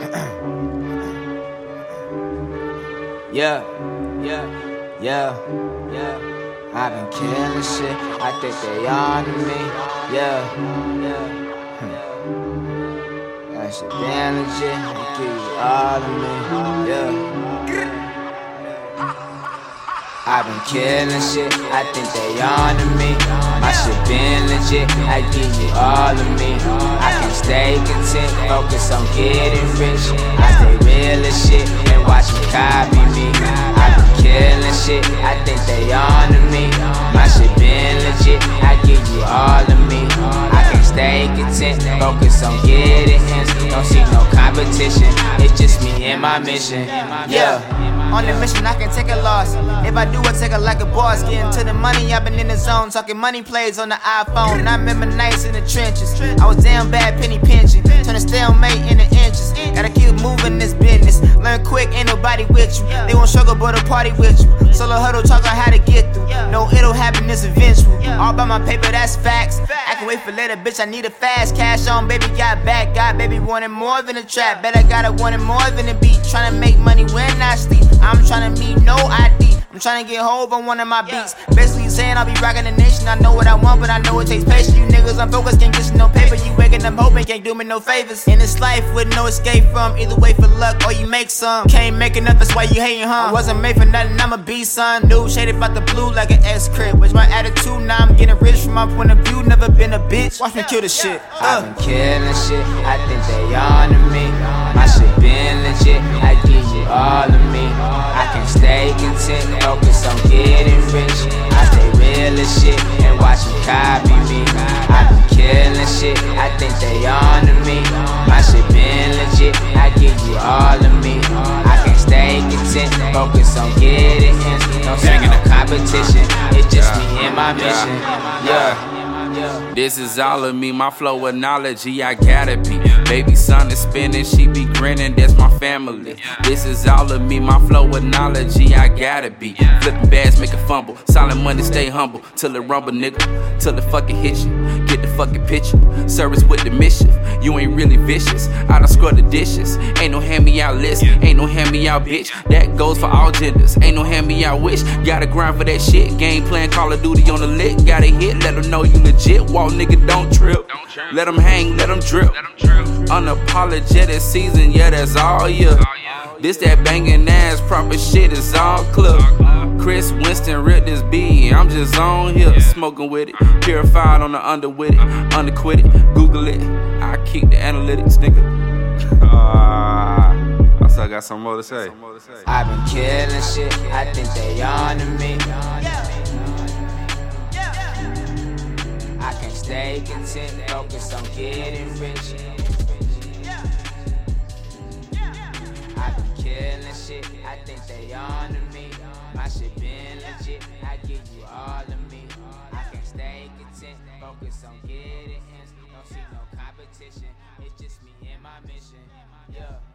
Yeah, yeah, yeah, yeah. I've been killing shit. I think they on to me. Yeah, yeah. Shit been legit. I give you all of me. Yeah. I've been killing shit. I think they on to me. My shit been legit. I give you all of me. I can stay content, focus on getting rich. I stay real as shit and watch copy me. I been killing shit. I think they on to me. My shit been legit. I give you all of me. I can stay content, focus on getting hits. Don't see no competition. It's just me and my mission. Yeah. On the mission, I can take a loss. If I do, I take it like a boss. Getting to the money, I've been in the zone. Talking money plays on the iPhone. I remember nights in the trenches. I was damn bad, penny pinching. Turn a stalemate into inches. Gotta keep moving this business. Learn quick, ain't nobody with you. They won't struggle, but a party with you. Solo huddle, talk on how to get through. No, it'll happen, it's eventual. All by my paper, that's facts. I can wait for later, bitch. I need a fast cash on, baby. Got back, got baby wanting more than a trap. Bet I got it more than a beat. Trying to make I'm trying to meet no ID. I'm trying to get hold on one of my beats. Basically saying I'll be rocking the nation. I know what I want, but I know it takes patience. You niggas unfocused, can't get you no paper. You waking up hoping, can't do me no favors. In this life with no escape from either way for luck or you make some. Can't make enough, that's why you hating, huh? I wasn't made for nothing, I'm a B son. New shaded about the blue like an X crib. With my attitude, now I'm getting rich from my point of view. Never been a bitch. Watch me kill this shit. I've been killing shit. I think they on to me. My shit been legit. I you all of me. I can stay content, focus on getting rich. I stay real as shit and watch you copy me. I been killing shit. I think they on to me. My shit been legit. I give you all of me. I can stay content, focus on getting hits. Don't see no competition. It's just me and my mission. Yeah. This is all of me, my flow of knowledge, I gotta be. Baby son is spinning, she be grinning, that's my family. This is all of me, my flow of knowledge, I gotta be. Flipping bags, make a fumble. solid money, stay humble. Till it rumble, nigga. Till it fucking hit you. Get the fucking picture. Service with the mischief. You ain't really vicious. I done scrub the dishes. Ain't no hand me out list. Ain't no hand me out bitch. That goes for all genders. Ain't no hand me out wish. Gotta grind for that shit. Game plan, Call of Duty on the lick. Gotta hit, let them know you legit. Walk nigga, don't trip. Let them hang, let them drip. Unapologetic season, yeah, that's all yeah. This that banging ass, proper shit is all clip. Chris Winston ripped this beat, I'm just on here, smoking with it. Purified on the under with it, underquit it, Google it. I keep the analytics, nigga. Uh, I still got some more to say. I've been killing shit, I think they on to me. I can stay content, focus on getting rich. Shit been legit, I give you all of me. I can stay content, focus on getting hits. Don't see no competition, it's just me and my mission. Yeah.